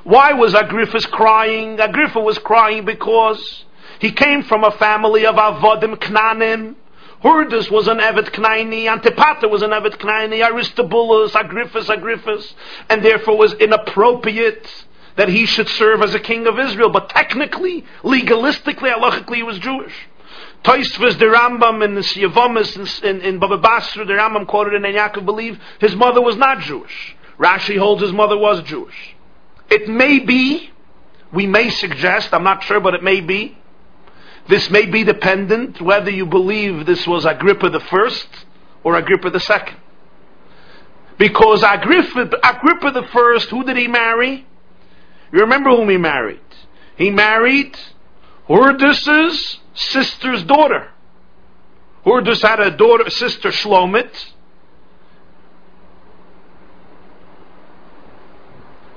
Why was Agrippus crying? Agrippa was crying because he came from a family of Avodim Knanim. Hurdus was an Evet Knaini, Antipater was an Evet Knaini, Aristobulus, Agrippus, Agrippus, and therefore was inappropriate that he should serve as a king of Israel. But technically, legalistically, halachically, he was Jewish. Toisvus, the Rambam, and the Siavamas, in, in Baba Basra, the Rambam quoted in Yaakov believe his mother was not Jewish. Rashi holds his mother was Jewish. It may be, we may suggest, I'm not sure, but it may be, this may be dependent whether you believe this was Agrippa the first or Agrippa the second. Because Agrippa, Agrippa the first, who did he marry? You remember whom he married? He married Hurdus's sister's daughter. Hurdus had a daughter, sister Shlomit,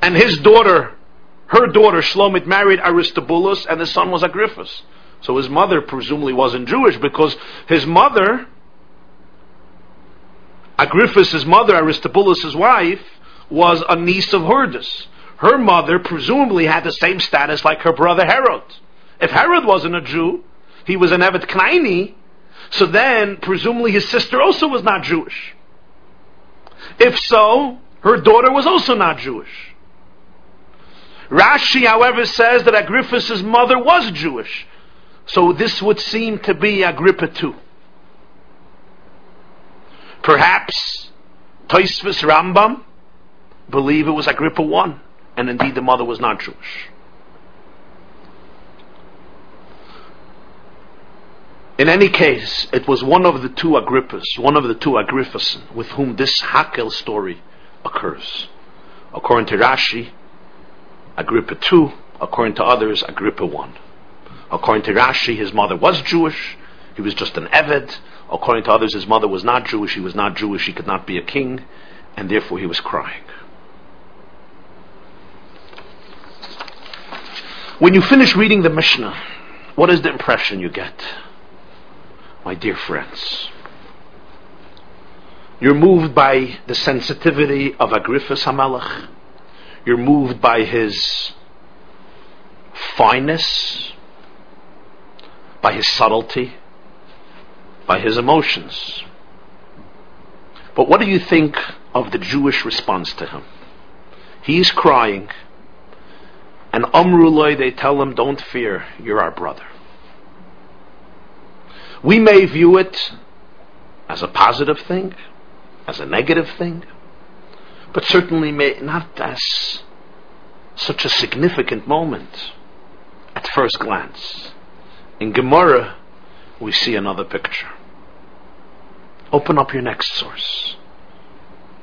and his daughter, her daughter Shlomit, married Aristobulus, and the son was Agrippus. So his mother presumably wasn't Jewish because his mother, Agrippus, mother, Aristobulus' wife, was a niece of Hurdus. Her mother presumably had the same status like her brother Herod. If Herod wasn't a Jew, he was an Evet Knaini, so then presumably his sister also was not Jewish. If so, her daughter was also not Jewish. Rashi, however, says that Agrippus' mother was Jewish. So this would seem to be Agrippa too. Perhaps Toisvis Rambam believe it was Agrippa 1, and indeed the mother was not Jewish. In any case, it was one of the two Agrippas, one of the two Agrippas, with whom this Hakel story occurs. According to Rashi, Agrippa 2, according to others, Agrippa 1. According to Rashi, his mother was Jewish, he was just an Eved. According to others, his mother was not Jewish, he was not Jewish, he could not be a king, and therefore he was crying. When you finish reading the Mishnah, what is the impression you get? my dear friends. You're moved by the sensitivity of Agrippus Hamelech. You're moved by his fineness, by his subtlety, by his emotions. But what do you think of the Jewish response to him? He's crying, and Amrullah, they tell him, don't fear, you're our brother. We may view it as a positive thing, as a negative thing, but certainly may not as such a significant moment at first glance. In Gemara, we see another picture. Open up your next source.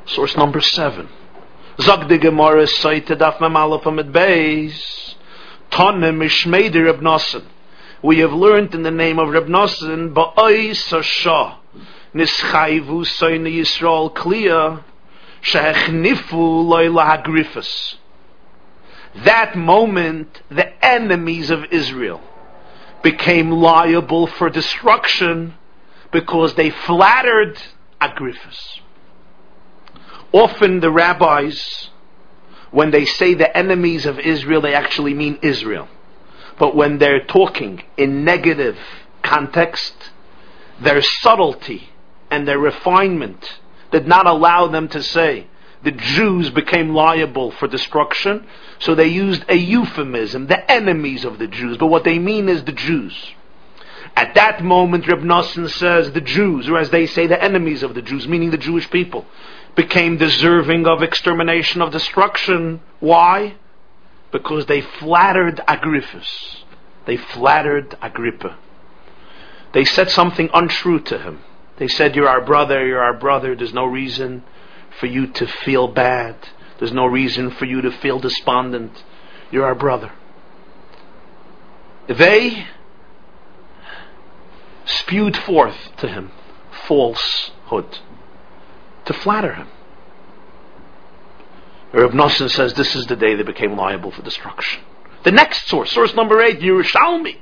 Source number seven. Zog de Gemara Saita Daf Memalafam at Beis. Tonim Ishmeider Ibn we have learned in the name of Reb Nosson, Ba'oi Sashah, Nischaivu Soine Yisrael Kliya, Shehechnifu Loila Hagrifas. That moment, the enemies of Israel became liable for destruction because they flattered Agrifas. Often the rabbis, when they say the enemies of Israel, they actually mean Israel. But when they're talking in negative context, their subtlety and their refinement did not allow them to say the Jews became liable for destruction, so they used a euphemism, the enemies of the Jews, but what they mean is the Jews. At that moment, Reb Nosson says the Jews, or as they say, the enemies of the Jews, meaning the Jewish people, became deserving of extermination, of destruction. Why? because they flattered Agrippus. They flattered Agrippa. They said something untrue to him. They said, You're our brother, you're our brother, there's no reason for you to feel bad. There's no reason for you to feel despondent. You're our brother. they spewed forth to him falsehood to flatter him. Reb Nosson says this is the day they became liable for destruction. The next source, source number eight, Yerushalmi.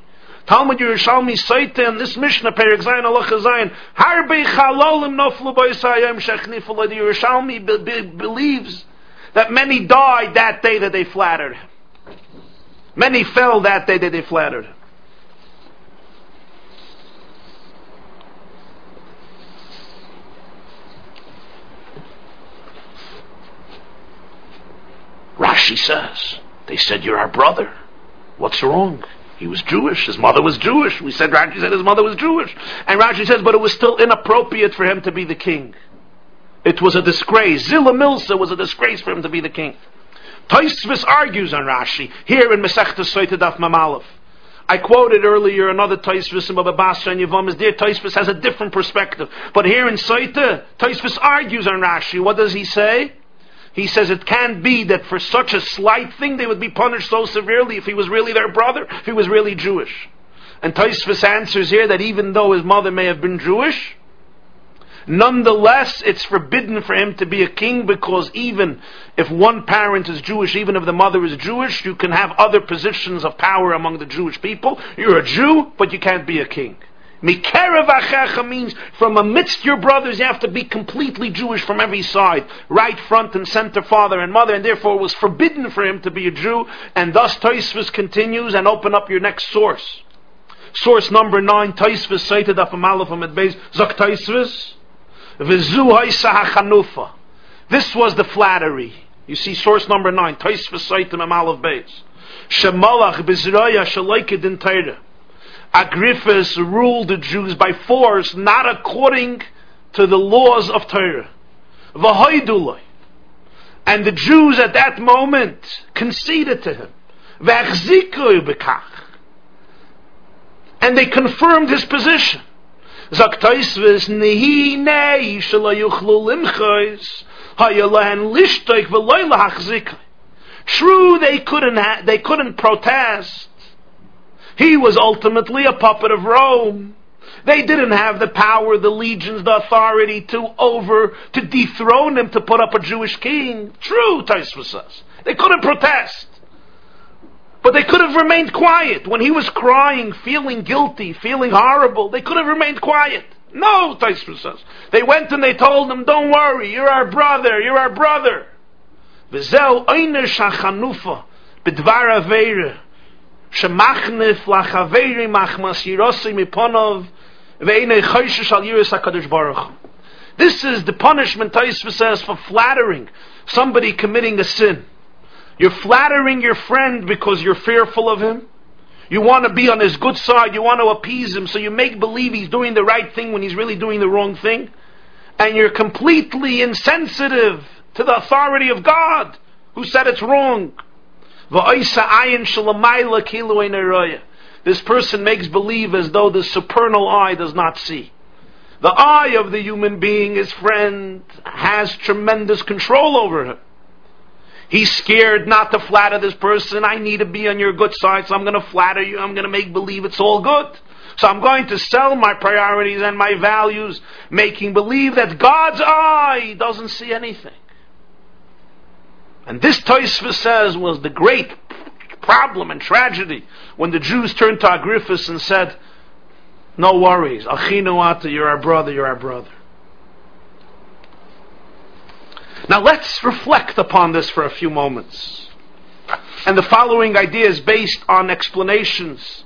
Talmud Yerushalmi Saita in this Mishnah, Perik Zayin Allah Zayin, Harbe Chalolim Noflu Boisayim Shechnifu The Yerushalmi be- be- believes that many died that day that they flattered him. Many fell that day that they flattered him. Rashi says, they said, You're our brother. What's wrong? He was Jewish. His mother was Jewish. We said Rashi said his mother was Jewish. And Rashi says, but it was still inappropriate for him to be the king. It was a disgrace. Zilla Milsa was a disgrace for him to be the king. Taisvis argues on Rashi here in Masechta Soitadaf Mamalov. I quoted earlier another Taisvis in Baba Basra and Yavamas. There, Taisvis has a different perspective. But here in Soita, Taisvis argues on Rashi. What does he say? He says it can't be that for such a slight thing they would be punished so severely if he was really their brother, if he was really Jewish. And Taisvis answers here that even though his mother may have been Jewish, nonetheless it's forbidden for him to be a king because even if one parent is Jewish, even if the mother is Jewish, you can have other positions of power among the Jewish people. You're a Jew, but you can't be a king. Mikerev achecha means from amidst your brothers you have to be completely Jewish from every side, right front and center, father and mother, and therefore it was forbidden for him to be a Jew. And thus Taisvus continues and open up your next source. Source number nine, Taisvus cited of Amalafam at base, Zok Taisvus, Vizu This was the flattery. You see source number nine, Taisvus cited Amalaf base. Shemalach Bizraya Shalaikid in Torah. Agrippus ruled the Jews by force, not according to the laws of Torah. V'hoidulai. And the Jews at that moment conceded to him. And they confirmed his position. True, they couldn't ha- they couldn't protest. He was ultimately a puppet of Rome. They didn't have the power, the legions, the authority to over, to dethrone him, to put up a Jewish king. True, Taisva says. They couldn't protest. But they could have remained quiet. When he was crying, feeling guilty, feeling horrible, they could have remained quiet. No, Taisva says. They went and they told him, don't worry, you're our brother, you're our brother. Shachanufa, b'dvar This is the punishment Taisva says for flattering somebody committing a sin. You're flattering your friend because you're fearful of him. You want to be on his good side. You want to appease him. So you make believe he's doing the right thing when he's really doing the wrong thing. And you're completely insensitive to the authority of God who said it's wrong. This person makes believe as though the supernal eye does not see. The eye of the human being, his friend, has tremendous control over him. He's scared not to flatter this person. I need to be on your good side, so I'm going to flatter you. I'm going to make believe it's all good. So I'm going to sell my priorities and my values, making believe that God's eye doesn't see anything. And this Tosfos says was the great problem and tragedy when the Jews turned to Agrippus and said, No worries, Achinu you're our brother, you're our brother. Now let's reflect upon this for a few moments. And the following idea is based on explanations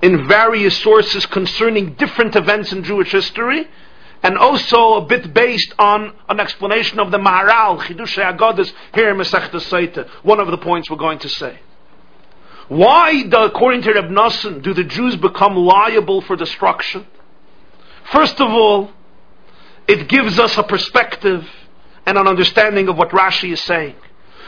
in various sources concerning different events in Jewish history and also a bit based on an explanation of the Maharal, Chidush Agadis, here in Masechta Saita, one of the points we're going to say. Why, do, according to Reb Nosson, do the Jews become liable for destruction? First of all, it gives us a perspective and an understanding of what Rashi is saying.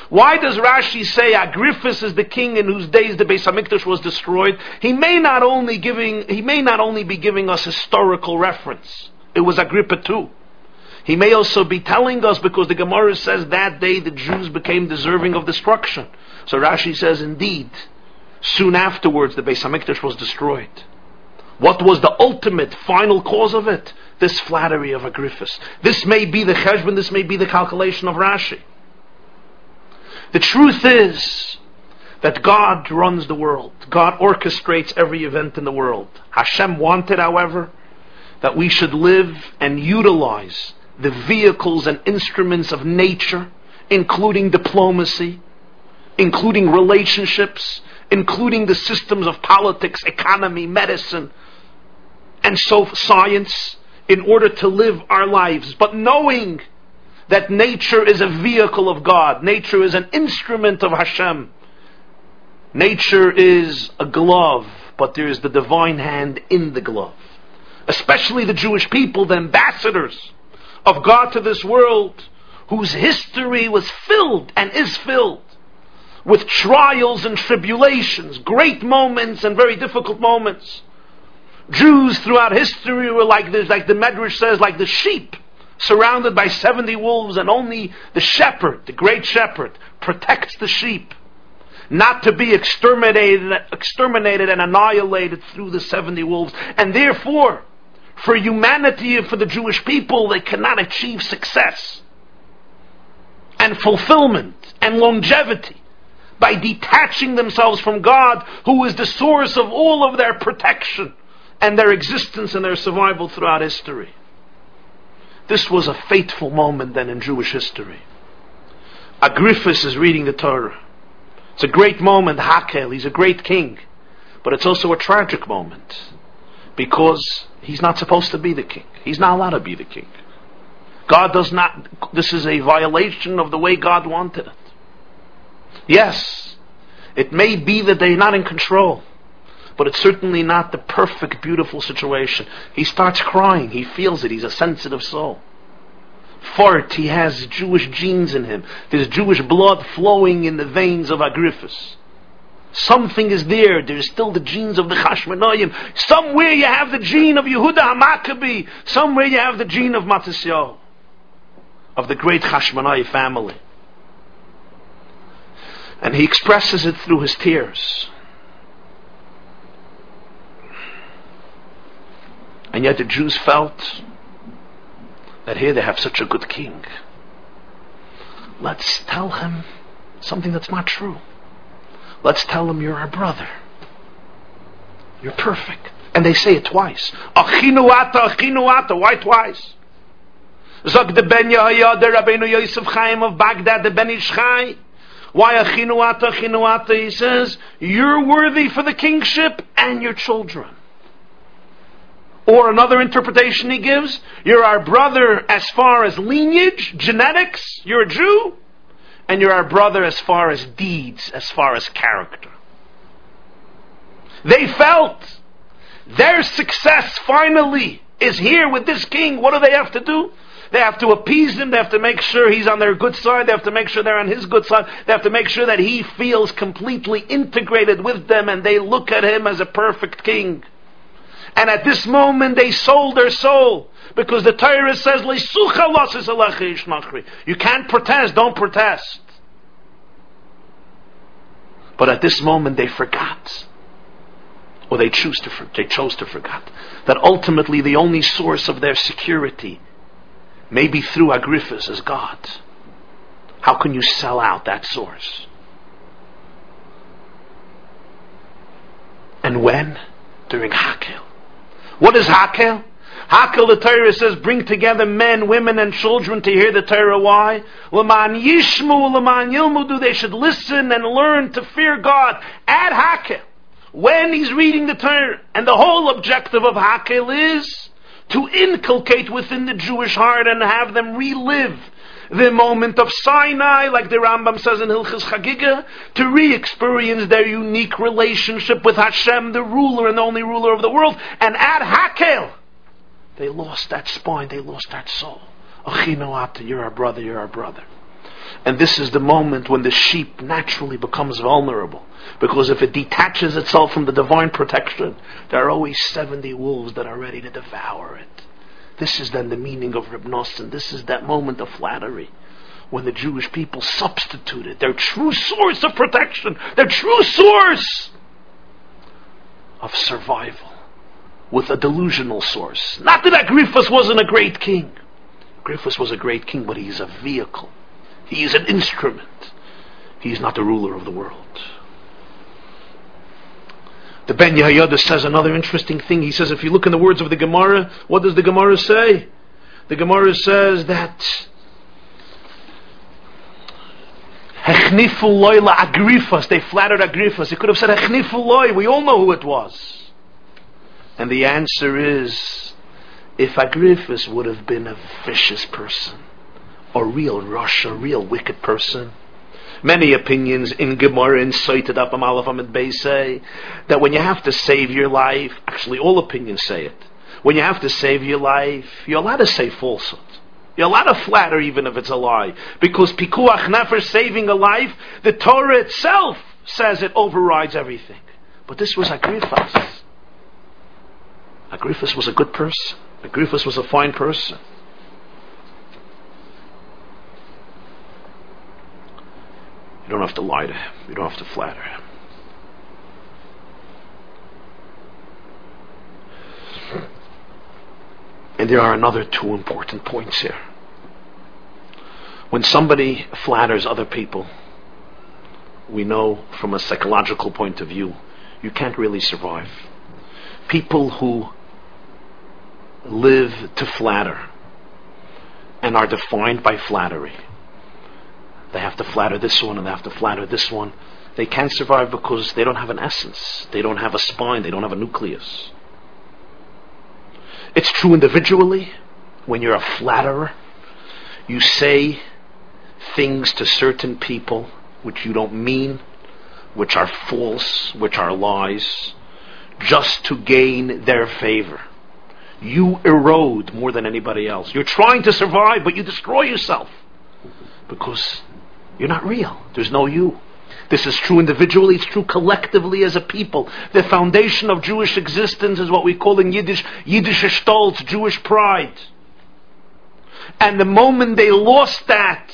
Why does Rashi say Agrippus is the king in whose days the Beis Hamikdash was destroyed? He may not only giving he may not only be giving us historical reference, it was Agrippa too. He may also be telling us because the Gemara says that day the Jews became deserving of destruction. So Rashi says, indeed, Soon afterwards, the Beis Hamikdash was destroyed. What was the ultimate, final cause of it? This flattery of Agrippus. This may be the cheshbon, this may be the calculation of Rashi. The truth is that God runs the world. God orchestrates every event in the world. Hashem wanted, however, that we should live and utilize the vehicles and instruments of nature, including diplomacy, including relationships, including the systems of politics, economy, medicine, and so science, in order to live our lives. But knowing that nature is a vehicle of God, nature is an instrument of Hashem. Nature is a glove, but there is the divine hand in the glove. Especially the Jewish people, the ambassadors of God to this world, whose history was filled and is filled with trials and tribulations, great moments and very difficult moments. Jews throughout history were like this, like the Medrash says, like the sheep surrounded by 70 wolves and only the shepherd, the great shepherd, protects the sheep not to be exterminated, exterminated and annihilated through the 70 wolves. And therefore, for humanity and for the Jewish people, they cannot achieve success and fulfillment and longevity by detaching themselves from God, who is the source of all of their protection and their existence and their survival throughout history. This was a fateful moment then in Jewish history. Agrippus is reading the Torah. It's a great moment, Hakel, he's a great king. But it's also a tragic moment because he's not supposed to be the king. He's not allowed to be the king. God does not, this is a violation of the way God wanted it. Yes, it may be that they're not in control, but it's certainly not the perfect, beautiful situation. He starts crying. He feels it. He's a sensitive soul. Fart, he has Jewish genes in him. There's Jewish blood flowing in the veins of Agrippus. Something is there. There's still the genes of the Chashmonaim. Somewhere you have the gene of Yehuda HaMaccabi. Somewhere you have the gene of Matisyahu. Of the great Chashmonai family. And he expresses it through his tears. And yet the Jews felt that here they have such a good king. Let's tell him something that's not true. Let's tell him you're our brother. You're perfect. And they say it twice. Achinuata, achinuata. Why twice? Zog the Ben Yehoyada, Rabbeinu Yosef Chaim of Baghdad, the Ben Ish Chai. Why achinuata, achinuata? He says, you're worthy for the kingship and your children. Or another interpretation he gives, you're our brother as far as lineage, genetics, you're a Jew, and you're our brother as far as deeds, as far as character. They felt their success finally is here with this king. What do they have to do? They have to appease him. They have to make sure he's on their good side. They have to make sure they're on his good side. They have to make sure that he feels completely integrated with them and they look at him as a perfect king. And at this moment they sold their soul. Because the Torah says, You can't protest, don't protest. But at this moment they forgot. Or they choose to they chose to forget that ultimately the only source of their security maybe through Agrippus as God. How can you sell out that source? And when? During Hakel. What is Hakel? Hakel, the Torah says, bring together men, women, and children to hear the Torah. Why? Laman Yishmu, Laman Yilmudu, they should listen and learn to fear God. At Hakel, when he's reading the Torah. And the whole objective of Hakel is to inculcate within the Jewish heart and have them relive the moment of Sinai, like the Rambam says in Hilchas Chagiga, to re-experience their unique relationship with Hashem, the ruler and the only ruler of the world, and at Hakel, they lost that spine, they lost that soul. Achinoata, you're our brother, you're our brother. And this is the moment when the sheep naturally becomes vulnerable. Because if it detaches itself from the divine protection, there are always 70 wolves that are ready to devour it. This is then the meaning of Reb Nosson. This is that moment of flattery when the Jewish people substituted their true source of protection, their true source of survival with a delusional source. Not that Agrippas wasn't a great king. Agrippas was a great king, but he is a vehicle. He is an instrument. He is not the ruler of the world. The Ben Yehoyada says another interesting thing. He says, if you look in the words of the Gemara, what does the Gemara say? The Gemara says that Hechnifu loy la Agrifas. They flattered Agrifas. He could have said Hechnifu loy. We all know who it was. And the answer is, if Agrifas would have been a vicious person, a real rush, a real wicked person, many opinions in Gemara incited up Amalaf Amid Bay say that when you have to save your life, actually all opinions say it, when you have to save your life, you're allowed to say falsehood. You're allowed to flatter even if it's a lie. Because pikuach nefesh saving a life, the Torah itself says it overrides everything. But this was Agrifas. Agrifas was a good person. Agrifas was a fine person. You don't have to lie to him. You don't have to flatter him. And there are another two important points here. When somebody flatters other people, we know from a psychological point of view, you can't really survive. People who live to flatter and are defined by flattery. They have to flatter this one and they have to flatter this one. They can't survive because they don't have an essence. They don't have a spine. They don't have a nucleus. It's true individually. When you're a flatterer, you say things to certain people which you don't mean, which are false, which are lies, just to gain their favor. You erode more than anybody else. You're trying to survive, but you destroy yourself because you're not real. There's no you. This is true individually, it's true collectively as a people. The foundation of Jewish existence is what we call in Yiddish, Yiddish Stolz, Jewish pride. And the moment they lost that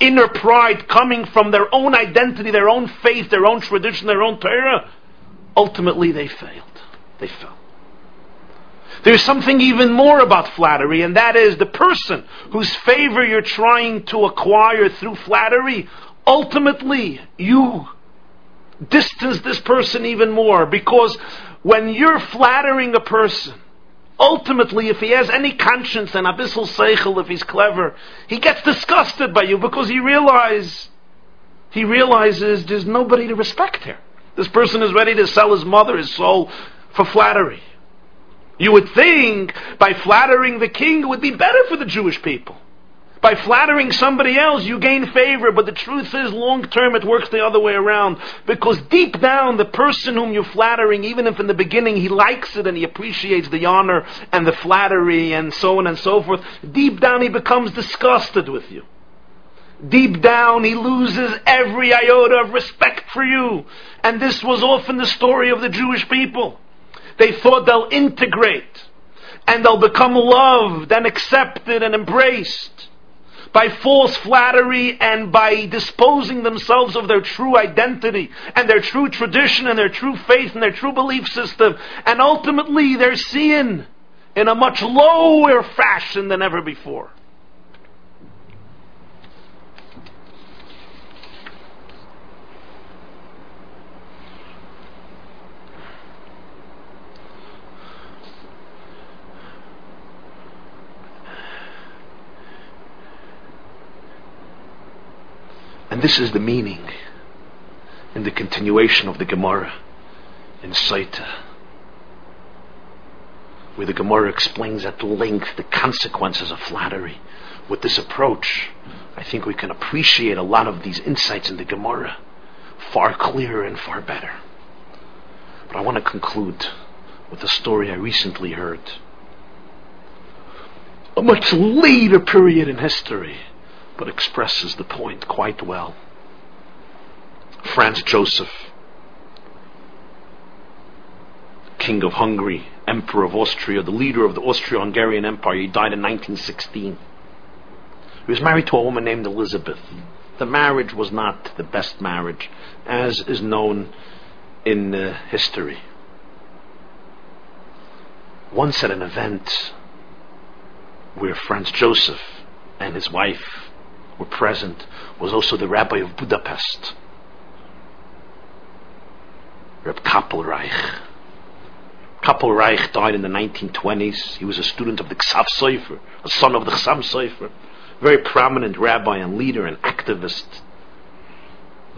inner pride coming from their own identity, their own faith, their own tradition, their own Torah, ultimately they failed. They fell. There's something even more about flattery, and that is the person whose favor you're trying to acquire through flattery ultimately you distance this person even more because when you're flattering a person, ultimately, if he has any conscience and abyssal seichel, if he's clever, he gets disgusted by you because he realizes he realizes there's nobody to respect here. This person is ready to sell his mother, his soul, for flattery. You would think by flattering the king it would be better for the Jewish people. By flattering somebody else, you gain favor, but the truth is, long term, it works the other way around. Because deep down, the person whom you're flattering, even if in the beginning he likes it and he appreciates the honor and the flattery and so on and so forth, deep down he becomes disgusted with you. Deep down, he loses every iota of respect for you. And this was often the story of the Jewish people. They thought they'll integrate and they'll become loved and accepted and embraced by false flattery and by disposing themselves of their true identity and their true tradition and their true faith and their true belief system. And ultimately they're seen in a much lower fashion than ever before. And this is the meaning in the continuation of the Gemara in Saita, where the Gemara explains at length the consequences of flattery. With this approach, I think we can appreciate a lot of these insights in the Gemara far clearer and far better. But I want to conclude with a story I recently heard. A much later period in history but expresses the point quite well. Franz Joseph, King of Hungary, Emperor of Austria, the leader of the Austro Hungarian Empire, he died in 1916. He was married to a woman named Elizabeth. The marriage was not the best marriage, as is known in uh, history. once at an event where Franz Joseph and his wife were present was also the rabbi of Budapest, Reb Koppel Reich. Kappelreich died in the 1920s. He was a student of the Ksav Sofer, a son of the Chassam Sofer, very prominent rabbi and leader and activist.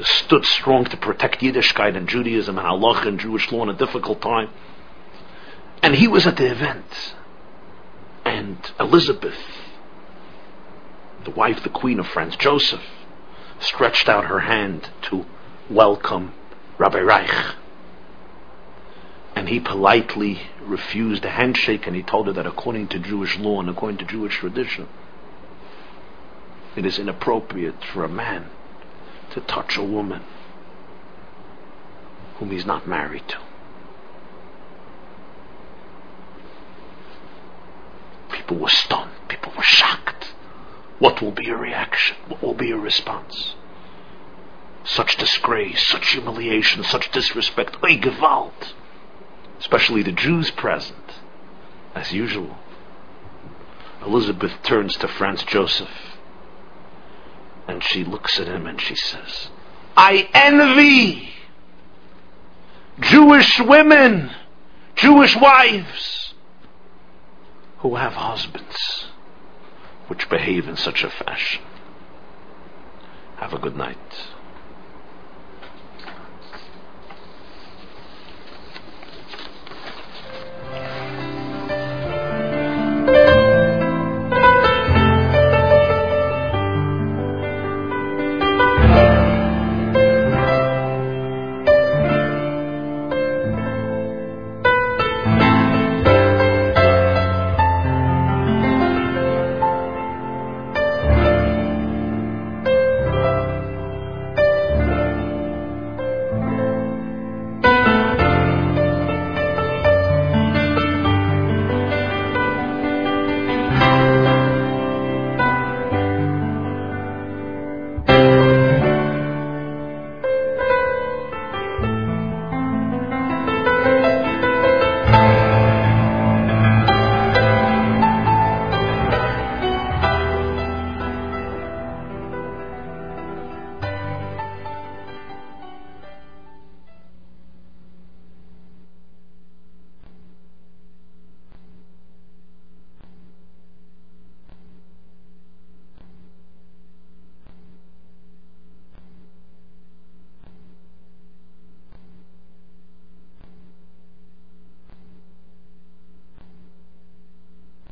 Stood strong to protect Yiddishkeit and Judaism and halacha and Jewish law in a difficult time. And he was at the event. And Elizabeth, the wife, the queen of Franz, Joseph, stretched out her hand to welcome Rabbi Reich. And he politely refused a handshake and he told her that according to Jewish law and according to Jewish tradition, it is inappropriate for a man to touch a woman whom he's not married to. People were stunned. People will be your reaction? What will be your response? Such disgrace, such humiliation, such disrespect. Oy, Gewalt especially the Jews present, as usual. Elizabeth turns to Franz Joseph and she looks at him and she says, I envy Jewish women, Jewish wives who have husbands which behave in such a fashion. Have a good night.